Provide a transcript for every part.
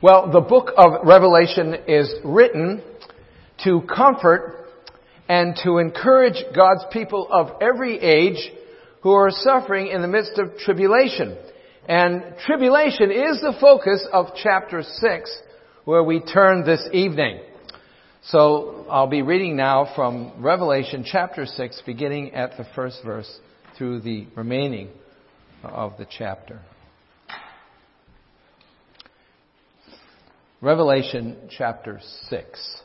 Well, the book of Revelation is written to comfort and to encourage God's people of every age who are suffering in the midst of tribulation. And tribulation is the focus of chapter 6 where we turn this evening. So I'll be reading now from Revelation chapter 6 beginning at the first verse through the remaining of the chapter. Revelation chapter 6.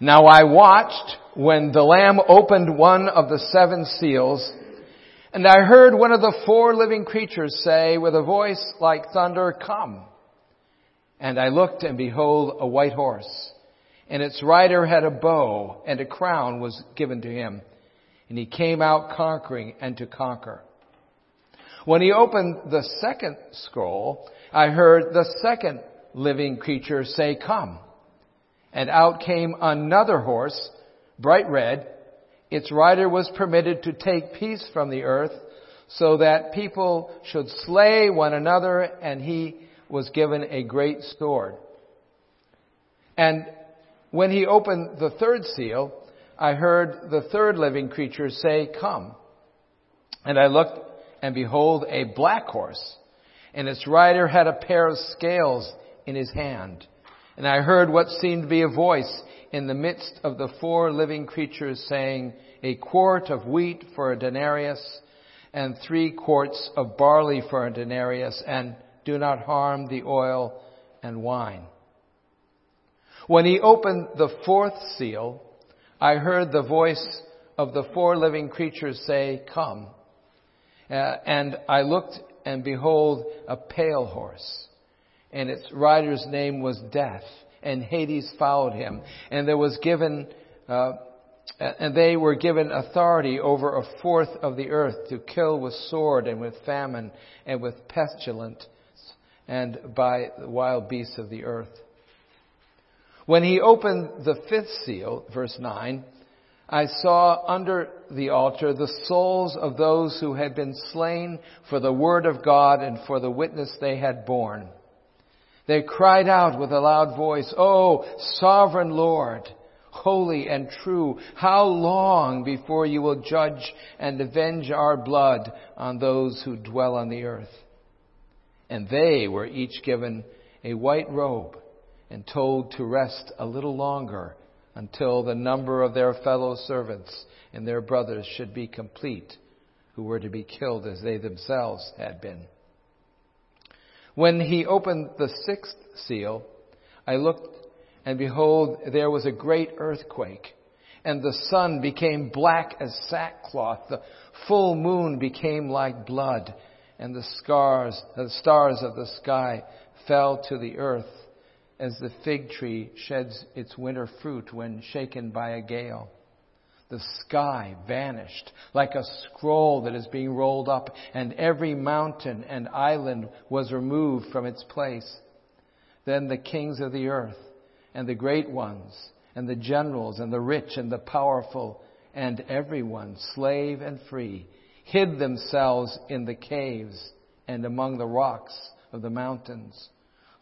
Now I watched when the Lamb opened one of the seven seals, and I heard one of the four living creatures say with a voice like thunder, Come. And I looked and behold a white horse, and its rider had a bow, and a crown was given to him. And he came out conquering and to conquer. When he opened the second scroll, I heard the second living creature say, Come. And out came another horse, bright red. Its rider was permitted to take peace from the earth so that people should slay one another and he was given a great sword. And when he opened the third seal, I heard the third living creature say, come. And I looked and behold a black horse and its rider had a pair of scales in his hand. And I heard what seemed to be a voice in the midst of the four living creatures saying, a quart of wheat for a denarius and three quarts of barley for a denarius and do not harm the oil and wine. When he opened the fourth seal, I heard the voice of the four living creatures say, come. Uh, and I looked and behold a pale horse and its rider's name was Death, and Hades followed him. And there was given, uh, and they were given authority over a fourth of the earth to kill with sword and with famine and with pestilence and by the wild beasts of the earth. When he opened the fifth seal, verse 9, I saw under the altar the souls of those who had been slain for the word of God and for the witness they had borne. They cried out with a loud voice, Oh, sovereign Lord, holy and true, how long before you will judge and avenge our blood on those who dwell on the earth? And they were each given a white robe and told to rest a little longer until the number of their fellow servants and their brothers should be complete, who were to be killed as they themselves had been. When he opened the sixth seal, I looked and behold, there was a great earthquake and the sun became black as sackcloth. The full moon became like blood and the scars, the stars of the sky fell to the earth as the fig tree sheds its winter fruit when shaken by a gale. The sky vanished like a scroll that is being rolled up, and every mountain and island was removed from its place. Then the kings of the earth, and the great ones, and the generals, and the rich, and the powerful, and everyone, slave and free, hid themselves in the caves and among the rocks of the mountains,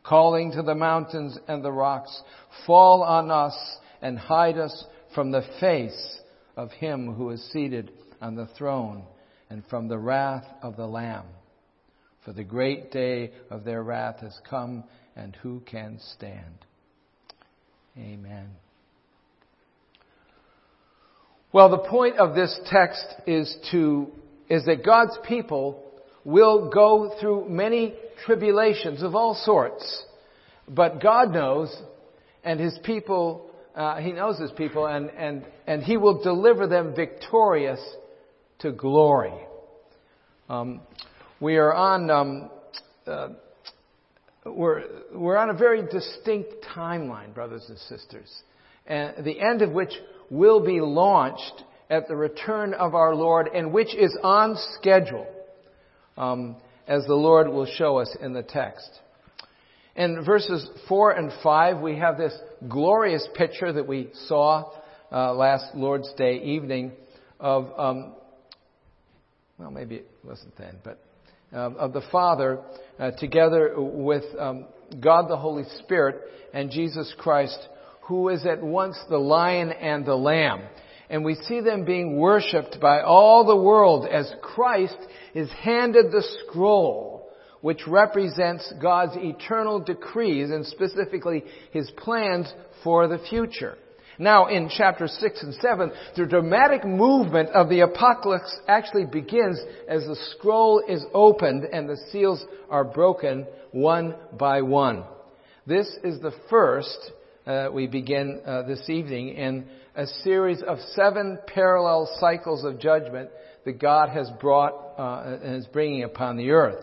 calling to the mountains and the rocks, Fall on us and hide us from the face of him who is seated on the throne and from the wrath of the Lamb. For the great day of their wrath has come, and who can stand? Amen. Well, the point of this text is to, is that God's people will go through many tribulations of all sorts. But God knows, and His people uh, he knows his people, and, and, and he will deliver them victorious to glory. Um, we are on um, uh, we're, we're on a very distinct timeline, brothers and sisters, and the end of which will be launched at the return of our Lord, and which is on schedule, um, as the Lord will show us in the text. In verses 4 and 5, we have this glorious picture that we saw uh, last Lord's Day evening of, um, well, maybe it wasn't then, but uh, of the Father uh, together with um, God the Holy Spirit and Jesus Christ, who is at once the lion and the lamb. And we see them being worshipped by all the world as Christ is handed the scroll, which represents God's eternal decrees and specifically His plans for the future. Now, in chapter 6 and 7, the dramatic movement of the apocalypse actually begins as the scroll is opened and the seals are broken one by one. This is the first, uh, we begin uh, this evening, in a series of seven parallel cycles of judgment that God has brought uh, and is bringing upon the earth.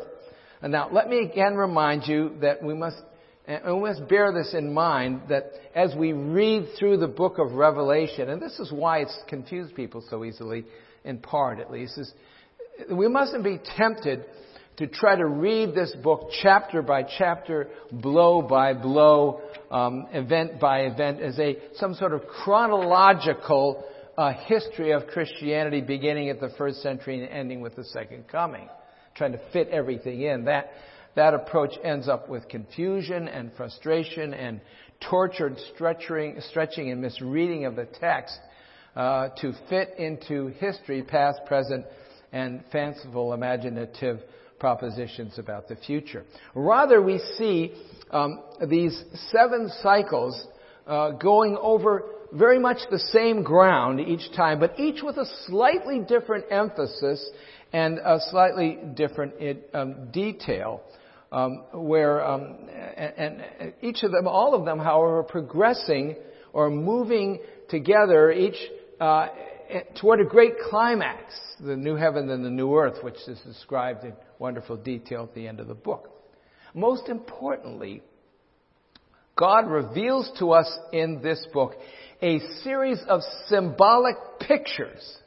And now, let me again remind you that we must and we must bear this in mind that as we read through the book of Revelation, and this is why it's confused people so easily, in part at least, is we mustn't be tempted to try to read this book chapter by chapter, blow by blow, um, event by event, as a some sort of chronological uh, history of Christianity, beginning at the first century and ending with the second coming, trying to fit everything in. That that approach ends up with confusion and frustration and tortured stretching, stretching and misreading of the text uh, to fit into history, past, present, and fanciful, imaginative propositions about the future. Rather, we see um, these seven cycles uh, going over very much the same ground each time, but each with a slightly different emphasis and a slightly different um, detail um, where um, and, and, each of them, all of them, however, progressing or moving together, each uh, toward a great climax, the new heaven and the new earth, which is described in wonderful detail at the end of the book. Most importantly, God reveals to us in this book a series of symbolic pictures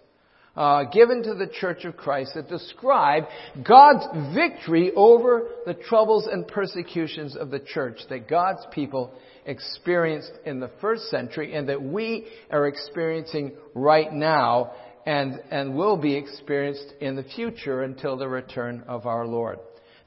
uh, given to the Church of Christ that describe God's victory over the troubles and persecutions of the church that God's people experienced in the first century and that we are experiencing right now and, and will be experienced in the future until the return of our Lord.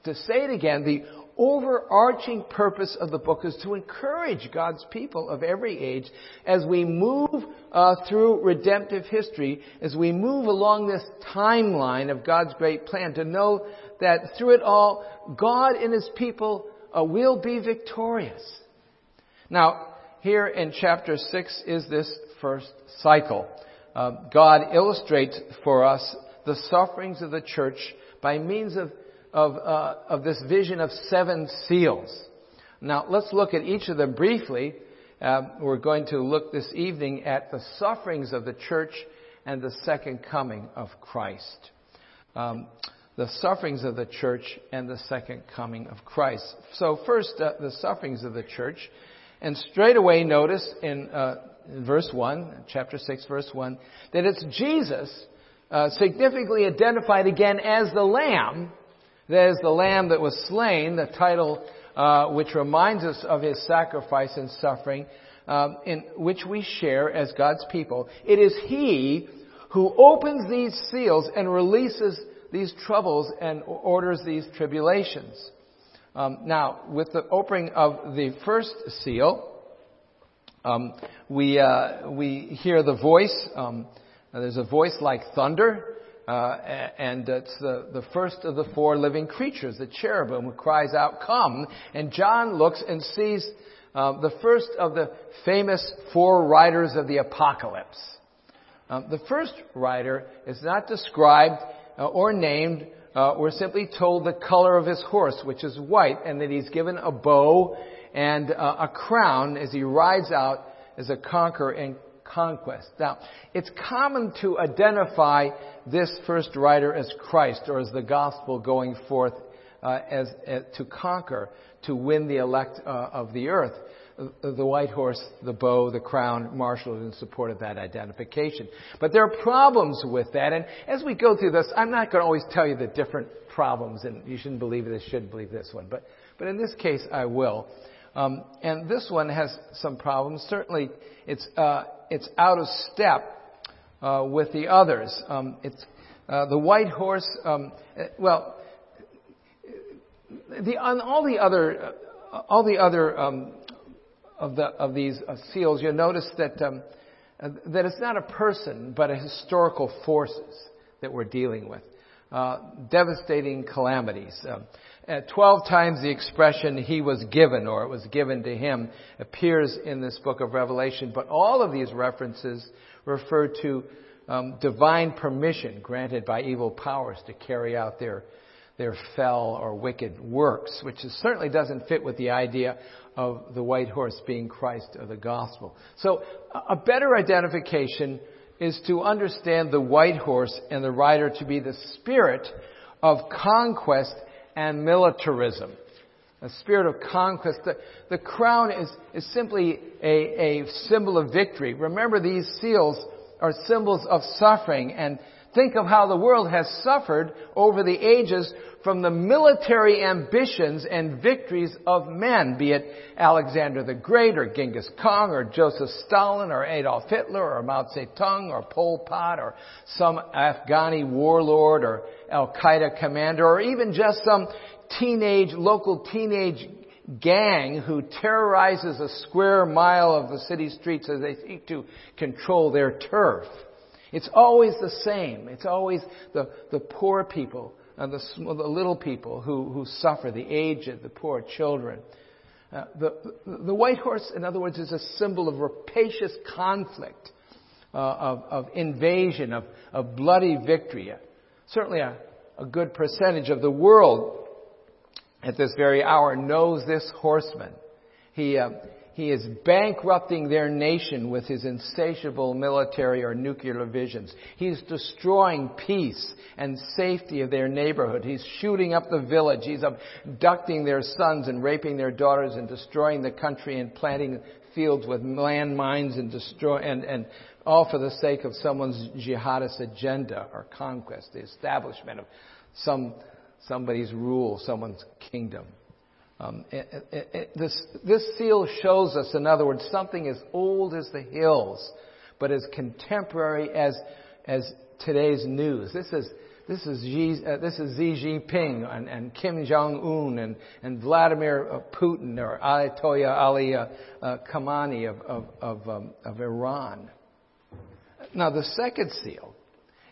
To say it again, the overarching purpose of the book is to encourage God's people of every age as we move uh, through redemptive history, as we move along this timeline of God's great plan, to know that through it all, God and His people uh, will be victorious. Now, here in chapter 6 is this first cycle. Uh, God illustrates for us the sufferings of the church by means of of, uh, of this vision of seven seals. Now, let's look at each of them briefly. Uh, we're going to look this evening at the sufferings of the church and the second coming of Christ. Um, the sufferings of the church and the second coming of Christ. So, first, uh, the sufferings of the church. And straight away, notice in, uh, in verse 1, chapter 6, verse 1, that it's Jesus uh, significantly identified again as the Lamb there's the lamb that was slain, the title uh, which reminds us of his sacrifice and suffering, um, in which we share as God's people. It is he who opens these seals and releases these troubles and orders these tribulations. Um, now, with the opening of the first seal, um, we uh, we hear the voice. Um, there's a voice like thunder. Uh, and it's the, the first of the four living creatures, the cherubim, who cries out, Come! And John looks and sees uh, the first of the famous four riders of the apocalypse. Um, the first rider is not described uh, or named. Uh, we're simply told the color of his horse, which is white, and that he's given a bow and uh, a crown as he rides out as a conqueror and conquest. Now, it's common to identify this first writer as Christ or as the gospel going forth uh, as, as, to conquer, to win the elect uh, of the earth. The white horse, the bow, the crown marshaled in support of that identification. But there are problems with that, and as we go through this, I'm not going to always tell you the different problems, and you shouldn't believe this, should believe this one. But, but in this case, I will. Um, and this one has some problems. Certainly, it's uh, it's out of step uh, with the others. Um, it's uh, the white horse. Um, well, the, on all the other, uh, all the other um, of, the, of these uh, seals, you'll notice that, um, uh, that it's not a person, but a historical forces that we're dealing with. Uh, devastating calamities. Um, uh, Twelve times the expression he was given or it was given to him appears in this book of Revelation, but all of these references refer to um, divine permission granted by evil powers to carry out their their fell or wicked works, which is, certainly doesn't fit with the idea of the white horse being Christ or the gospel. So a better identification is to understand the white horse and the rider to be the spirit of conquest and militarism. A spirit of conquest. The, the crown is, is simply a, a symbol of victory. Remember, these seals are symbols of suffering and think of how the world has suffered over the ages from the military ambitions and victories of men, be it Alexander the Great or Genghis Khan or Joseph Stalin or Adolf Hitler or Mao Zedong or Pol Pot or some Afghani warlord or Al Qaeda commander or even just some teenage, local teenage gang who terrorizes a square mile of the city streets as they seek to control their turf. It's always the same. It's always the, the poor people and the, the little people who, who suffer, the aged, the poor children. Uh, the, the white horse, in other words, is a symbol of rapacious conflict, uh, of, of invasion, of, of bloody victory. Uh, certainly a, a good percentage of the world at this very hour knows this horseman. He, uh, he is bankrupting their nation with his insatiable military or nuclear visions. He's destroying peace and safety of their neighborhood. He's shooting up the village. He's abducting their sons and raping their daughters and destroying the country and planting fields with landmines and destroy and, and all for the sake of someone's jihadist agenda or conquest, the establishment of some somebody's rule, someone's kingdom. Um, it, it, it, this, this seal shows us, in other words, something as old as the hills, but as contemporary as, as today's news. This is, this is, Xi, uh, this is Xi Jinping and, and Kim Jong Un and, and Vladimir uh, Putin or Ayatollah Ali uh, uh, Khamenei of, of, of, um, of, Iran. Now, the second seal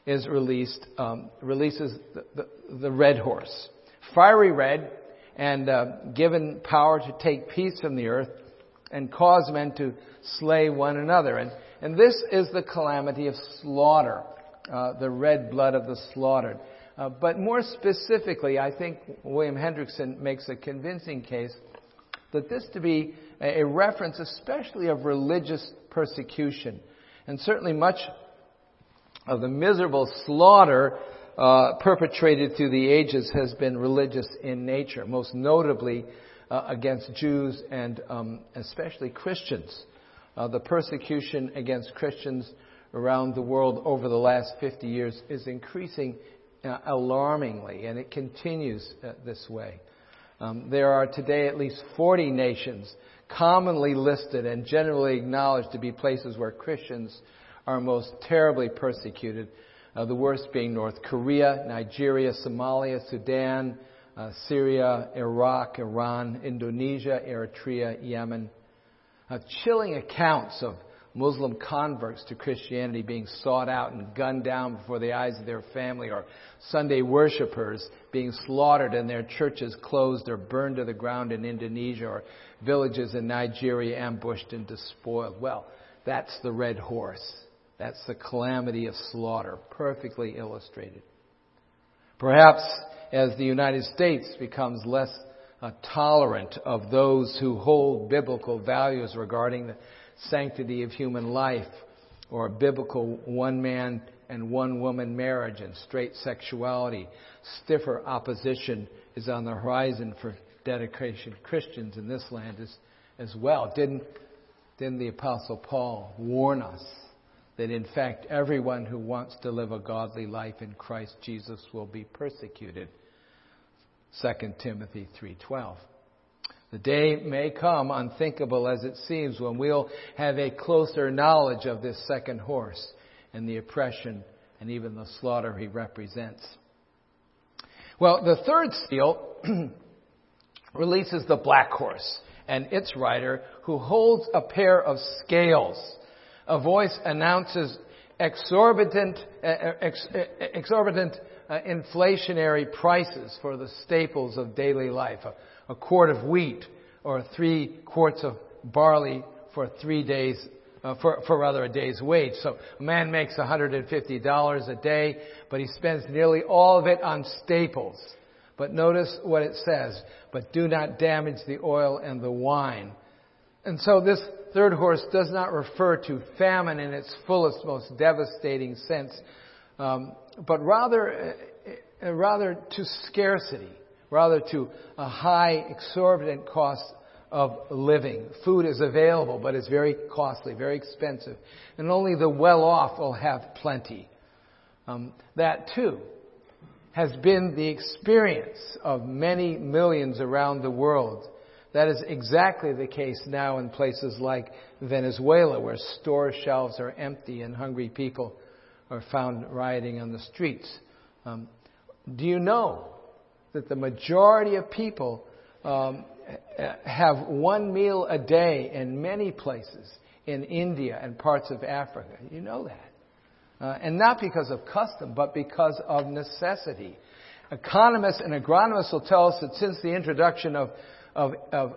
is released, um, releases the, the, the red horse. Fiery red, and uh, given power to take peace from the earth and cause men to slay one another. And, and this is the calamity of slaughter, uh, the red blood of the slaughtered. Uh, but more specifically, I think William Hendriksen makes a convincing case that this to be a, a reference especially of religious persecution. And certainly much of the miserable slaughter uh, perpetrated through the ages has been religious in nature, most notably uh, against Jews and um, especially Christians. Uh, the persecution against Christians around the world over the last 50 years is increasing uh, alarmingly, and it continues uh, this way. Um, there are today at least 40 nations commonly listed and generally acknowledged to be places where Christians are most terribly persecuted uh, the worst being North Korea, Nigeria, Somalia, Sudan, uh, Syria, Iraq, Iran, Indonesia, Eritrea, Yemen. Uh, chilling accounts of Muslim converts to Christianity being sought out and gunned down before the eyes of their family, or Sunday worshippers being slaughtered and their churches closed or burned to the ground in Indonesia, or villages in Nigeria ambushed and despoiled. Well, that's the red horse. That's the calamity of slaughter, perfectly illustrated. Perhaps as the United States becomes less uh, tolerant of those who hold biblical values regarding the sanctity of human life or biblical one man and one woman marriage and straight sexuality, stiffer opposition is on the horizon for dedication Christians in this land as, as well. Didn't, didn't the Apostle Paul warn us that in fact everyone who wants to live a godly life in Christ Jesus will be persecuted. 2 Timothy 3:12. The day may come, unthinkable as it seems, when we'll have a closer knowledge of this second horse and the oppression and even the slaughter he represents. Well, the third seal releases the black horse and its rider, who holds a pair of scales. A voice announces exorbitant, uh, uh ex, uh, exorbitant inflationary prices for the staples of daily life. A, a quart of wheat or three quarts of barley for three days, uh, for, for rather a day's wage. So a man makes $150 a day, but he spends nearly all of it on staples. But notice what it says, but do not damage the oil and the wine. And so this third horse does not refer to famine in its fullest, most devastating sense, um, but rather, uh, rather to scarcity, rather to a high, exorbitant cost of living. Food is available, but it's very costly, very expensive. And only the well off will have plenty. Um, that too has been the experience of many millions around the world. That is exactly the case now in places like Venezuela, where store shelves are empty and hungry people are found rioting on the streets. Um, do you know that the majority of people um, have one meal a day in many places in India and parts of Africa? You know that. Uh, and not because of custom, but because of necessity. Economists and agronomists will tell us that since the introduction of, of, of,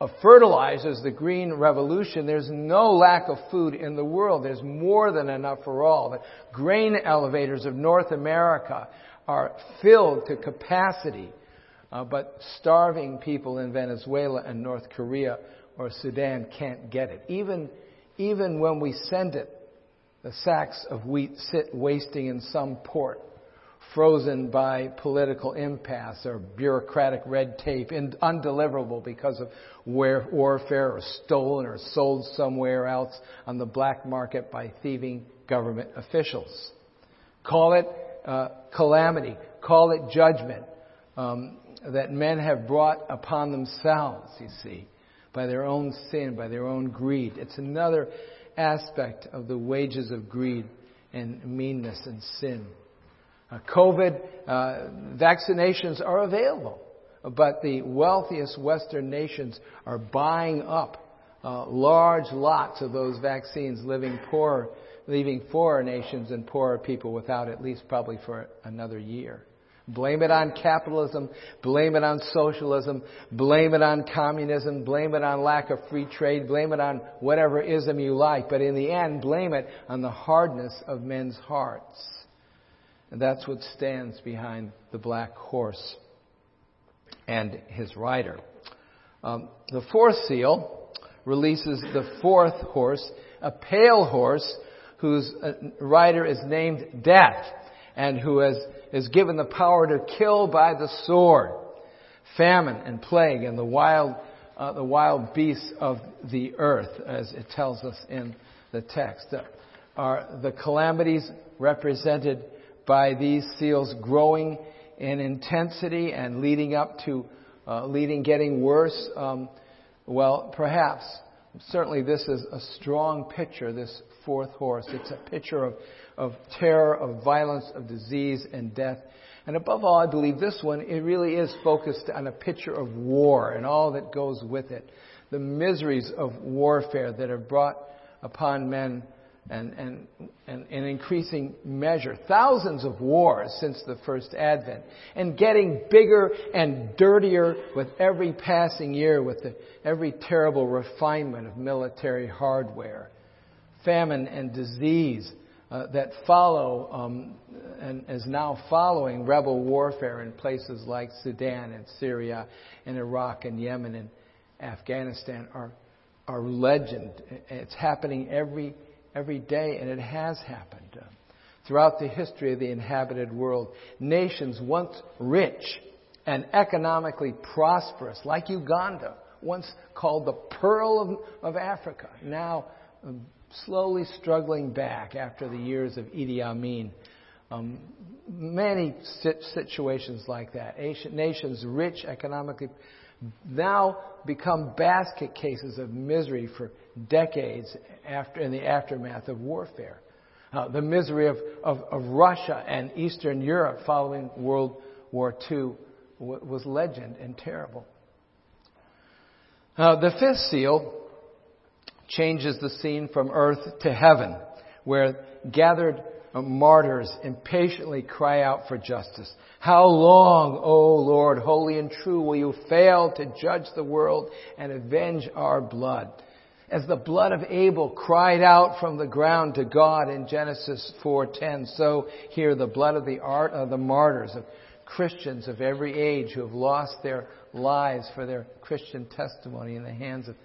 of fertilizers, the green revolution, there's no lack of food in the world. There's more than enough for all. The grain elevators of North America are filled to capacity. Uh, but starving people in Venezuela and North Korea or Sudan can't get it. Even, even when we send it the sacks of wheat sit wasting in some port, frozen by political impasse or bureaucratic red tape, and undeliverable because of warfare or stolen or sold somewhere else on the black market by thieving government officials. Call it uh, calamity. Call it judgment um, that men have brought upon themselves, you see, by their own sin, by their own greed. It's another aspect of the wages of greed and meanness and sin. Uh, COVID uh, vaccinations are available, but the wealthiest Western nations are buying up uh, large lots of those vaccines, living poor, leaving poorer nations and poorer people without at least probably for another year. Blame it on capitalism, blame it on socialism, blame it on communism, blame it on lack of free trade, blame it on whatever ism you like, but in the end, blame it on the hardness of men's hearts. And that's what stands behind the black horse and his rider. Um, the fourth seal releases the fourth horse, a pale horse whose uh, rider is named Death and who has, is given the power to kill by the sword, famine and plague and the wild, uh, the wild beasts of the earth, as it tells us in the text. Are the calamities represented by these seals growing in intensity and leading up to, uh, leading, getting worse? Um, well, perhaps. Certainly, this is a strong picture, this fourth horse. It's a picture of of terror, of violence, of disease and death. And above all, I believe this one, it really is focused on a picture of war and all that goes with it. The miseries of warfare that are brought upon men and, and, and in increasing measure. Thousands of wars since the first advent. And getting bigger and dirtier with every passing year with the, every terrible refinement of military hardware. Famine and disease uh, that follow um, and is now following rebel warfare in places like Sudan and Syria and Iraq and Yemen and Afghanistan are are legend. It's happening every every day, and it has happened throughout the history of the inhabited world. Nations once rich and economically prosperous, like Uganda, once called the pearl of, of Africa, now um, slowly struggling back after the years of Idi Amin. Um, many situations like that. Nations rich economically now become basket cases of misery for decades after, in the aftermath of warfare. Uh, the misery of, of, of, Russia and Eastern Europe following World War II was legend and terrible. Uh, the fifth seal changes the scene from earth to heaven, where gathered martyrs impatiently cry out for justice. How long, O Lord, holy and true, will you fail to judge the world and avenge our blood? As the blood of Abel cried out from the ground to God in Genesis 4:10, so here the blood of the art of the martyrs of Christians of every age who have lost their lives for their Christian testimony in the hands of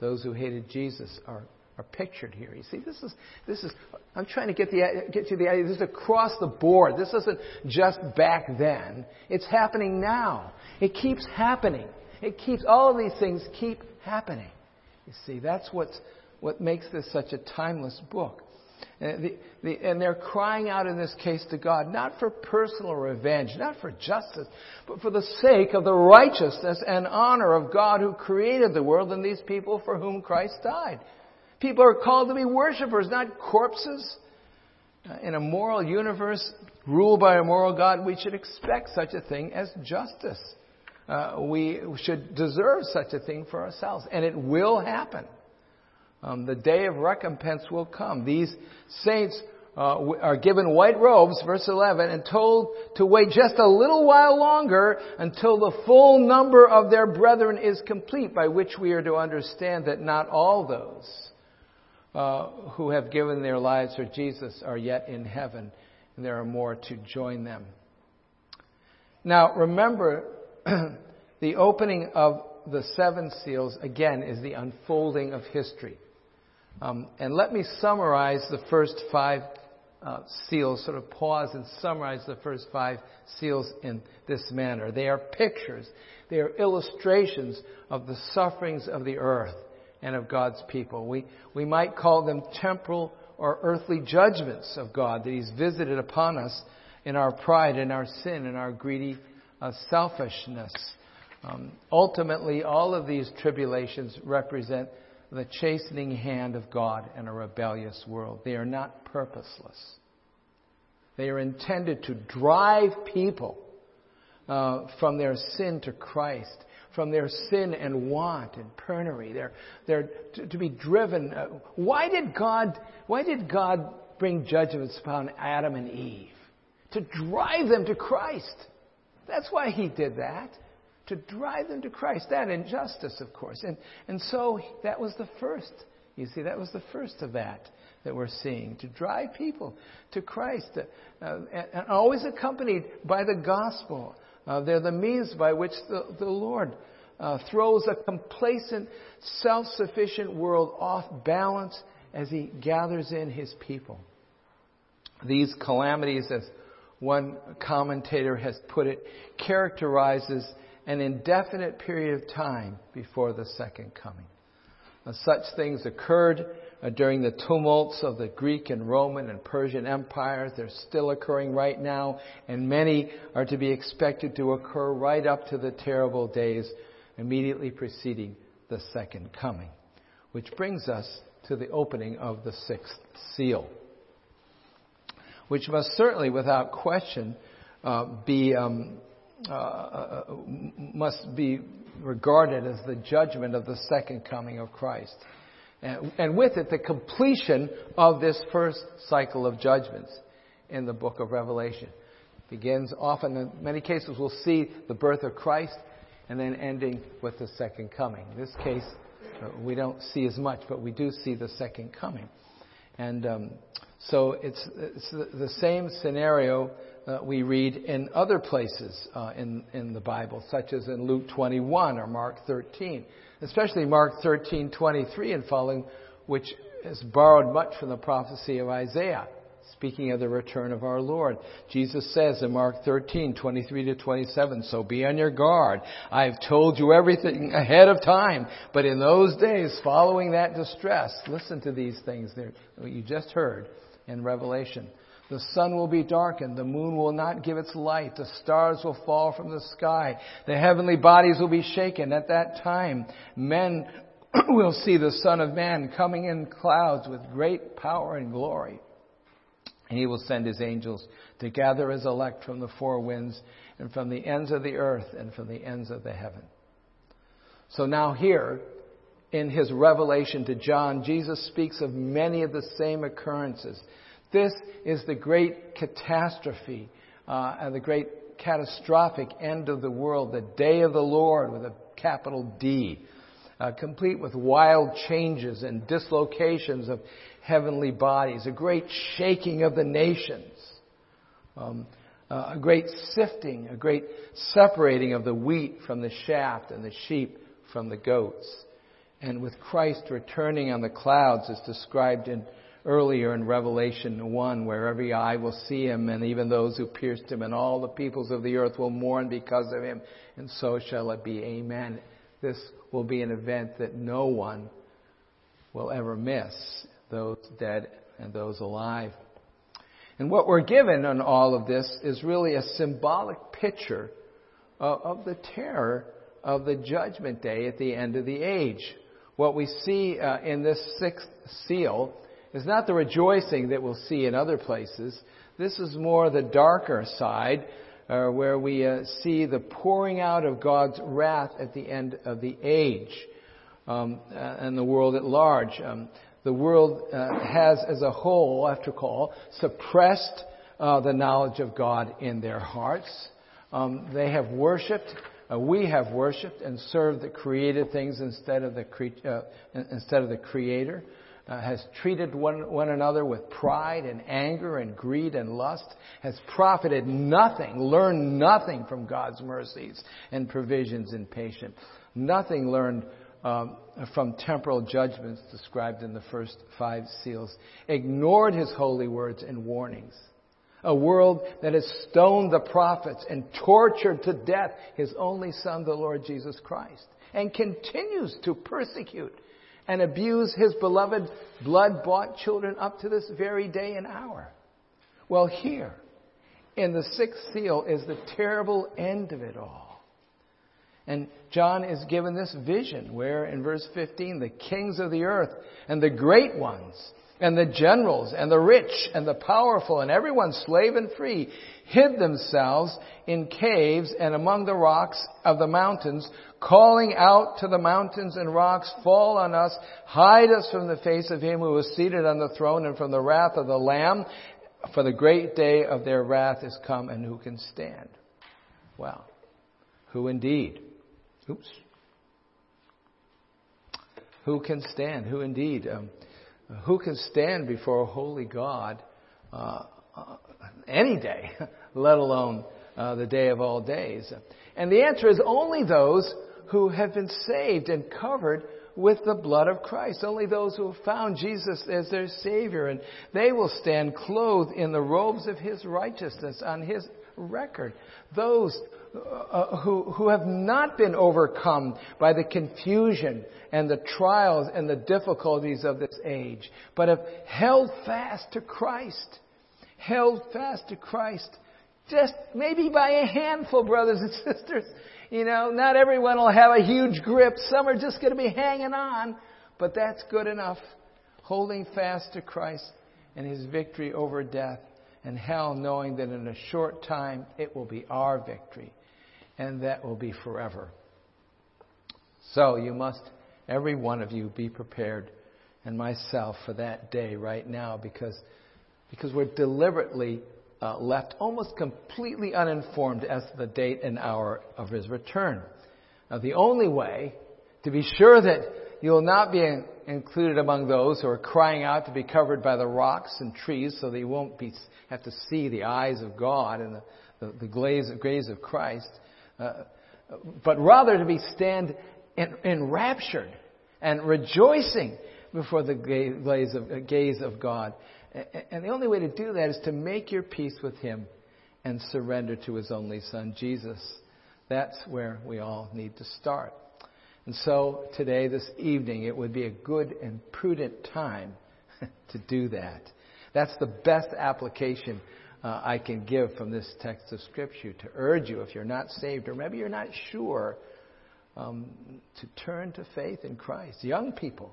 those who hated Jesus are are pictured here. You see, this is, this is, I'm trying to get, the, get you the idea. This is across the board. This isn't just back then. It's happening now. It keeps happening. It keeps, all of these things keep happening. You see, that's what's, what makes this such a timeless book. And, the, the, and, they're crying out in this case to God, not for personal revenge, not for justice, but for the sake of the righteousness and honor of God who created the world and these people for whom Christ died. People are called to be worshippers, not corpses. Uh, in a moral universe ruled by a moral God, we should expect such a thing as justice. Uh, we should deserve such a thing for ourselves, and it will happen. Um, the day of recompense will come. These saints uh, are given white robes, verse 11, and told to wait just a little while longer until the full number of their brethren is complete, by which we are to understand that not all those uh, who have given their lives for Jesus are yet in heaven, and there are more to join them. Now, remember, the opening of the seven seals, again, is the unfolding of history. Um, and let me summarize the first five uh, seals, sort of pause and summarize the first five seals in this manner. They are pictures, they are illustrations of the sufferings of the earth and of God's people. We, we might call them temporal or earthly judgments of God that He's visited upon us in our pride, in our sin, in our greedy uh, selfishness. Um, ultimately, all of these tribulations represent the chastening hand of God in a rebellious world. They are not purposeless. They are intended to drive people uh, from their sin to Christ from their sin and want and penury. They're, they're to, to be driven. Uh, why did God, why did God bring judgments upon Adam and Eve? To drive them to Christ. That's why he did that. To drive them to Christ. That injustice, of course. And, and so that was the first. You see, that was the first of that that we're seeing. To drive people to Christ. Uh, and, and always accompanied by the gospel. Uh, they're the means by which the, the Lord uh, throws a complacent, self sufficient world off balance as He gathers in His people. These calamities, as one commentator has put it, characterizes an indefinite period of time before the second coming. Now, such things occurred uh, during the tumults of the Greek and Roman and Persian empires. They're still occurring right now, and many are to be expected to occur right up to the terrible days immediately preceding the second coming. Which brings us to the opening of the sixth seal, which must certainly, without question, uh, be um, uh, uh, must be regarded as the judgment of the second coming of Christ and, and with it the completion of this first cycle of judgments in the book of Revelation. Begins often, in many cases, we'll see the birth of Christ and then ending with the second coming. In this case, uh, we don't see as much, but we do see the second coming. And um, so it's, it's the same scenario that we read in other places uh, in, in the Bible, such as in Luke 21 or Mark 13 especially Mark 13:23 and following, which is borrowed much from the prophecy of Isaiah, speaking of the return of our Lord. Jesus says in Mark 13:23 to 27, "So be on your guard. I have told you everything ahead of time, but in those days following that distress, listen to these things there you just heard in Revelation." The sun will be darkened. The moon will not give its light. The stars will fall from the sky. The heavenly bodies will be shaken. At that time, men will see the Son of Man coming in clouds with great power and glory. And he will send his angels to gather his elect from the four winds and from the ends of the earth and from the ends of the heaven. So now here, in his revelation to John, Jesus speaks of many of the same occurrences. This is the great catastrophe uh, and the great catastrophic end of the world, the day of the Lord with a capital D, uh, complete with wild changes and dislocations of heavenly bodies, a great shaking of the nations, um, uh, a great sifting, a great separating of the wheat from the shaft and the sheep from the goats. And with Christ returning on the clouds as described in earlier in Revelation 1, where every eye will see him, and even those who pierced him, and all the peoples of the earth will mourn because of him, and so shall it be. Amen. This will be an event that no one will ever miss, those dead and those alive. And what we're given on all of this is really a symbolic picture of, of the terror of the judgment day at the end of the age. What we see uh, in this sixth seal is not the rejoicing that we'll see in other places. This is more the darker side, uh, where we uh, see the pouring out of God's wrath at the end of the age um, uh, and the world at large. Um, the world uh, has, as a whole, after all, suppressed uh, the knowledge of God in their hearts. Um, they have worshipped uh, we have worshipped and served the created things instead of the, cre- uh, instead of the Creator uh, has treated one, one another with pride and anger and greed and lust, has profited nothing, learned nothing from God's mercies and provisions and patience. Nothing learned um, from temporal judgments described in the first five seals. Ignored his holy words and warnings. A world that has stoned the prophets and tortured to death his only son, the Lord Jesus Christ, and continues to persecute and abuse his beloved blood bought children up to this very day and hour. Well, here, in the sixth seal, is the terrible end of it all. And John is given this vision where in verse 15, the kings of the earth and the great ones and the generals and the rich and the powerful and everyone slave and free hid themselves in caves and among the rocks of the mountains, calling out to the mountains and rocks, fall on us, hide us from the face of him who is seated on the throne and from the wrath of the Lamb, for the great day of their wrath is come and who can stand? Well, who indeed? Oops. Who can stand? Who indeed? Um, who can stand before a holy God uh, any day, let alone uh, the day of all days? And the answer is only those who have been saved and covered with the blood of Christ. Only those who have found Jesus as their Savior. And they will stand clothed in the robes of His righteousness on His record. Those uh, who, who have not been overcome by the confusion and the trials and the difficulties of this age, but have held fast to Christ. Held fast to Christ. Just maybe by a handful, brothers and sisters. You know, not everyone will have a huge grip. Some are just going to be hanging on, but that's good enough. Holding fast to Christ and his victory over death and hell, knowing that in a short time it will be our victory and that will be forever. So you must, every one of you, be prepared, and myself, for that day right now because, because we're deliberately uh, left almost completely uninformed as to the date and hour of his return. Now, the only way to be sure that you will not be included among those who are crying out to be covered by the rocks and trees so that you won't be, have to see the eyes of God and the, the, the glaze, of Christ uh, but rather to be stand enraptured and rejoicing before the gaze of, uh, gaze of God. And the only way to do that is to make your peace with Him and surrender to His only Son, Jesus. That's where we all need to start. And so today, this evening, it would be a good and prudent time to do that. That's the best application uh, I can give from this text of Scripture to urge you, if you're not saved or maybe you're not sure, um, to turn to faith in Christ. Young people,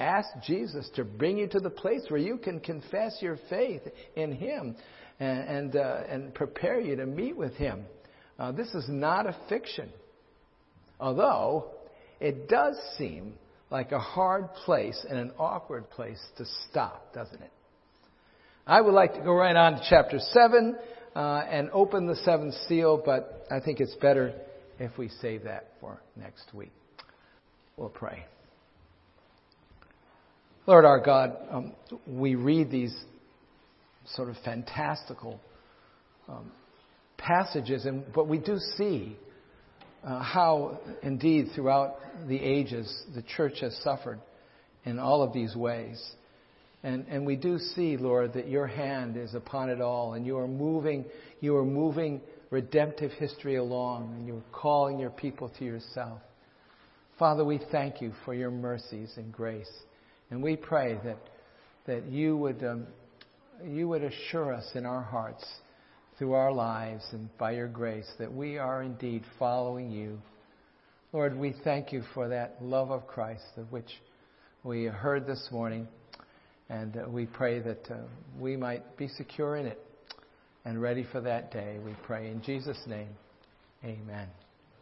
ask Jesus to bring you to the place where you can confess your faith in Him and, and, uh, and prepare you to meet with Him. Uh, this is not a fiction. Although, it does seem like a hard place and an awkward place to stop, doesn't it? I would like to go right on to chapter 7 uh, and open the seventh seal, but I think it's better if we save that for next week. We'll pray. Lord our God, um, we read these sort of fantastical um, passages, and but we do see uh, how, indeed, throughout the ages, the church has suffered in all of these ways. And, and we do see, Lord, that your hand is upon it all, and you are moving, you are moving redemptive history along, and you're calling your people to yourself. Father, we thank you for your mercies and grace. And we pray that, that you, would, um, you would assure us in our hearts through our lives and by your grace that we are indeed following you. Lord, we thank you for that love of Christ of which we heard this morning. And uh, we pray that uh, we might be secure in it and ready for that day. We pray in Jesus' name. Amen.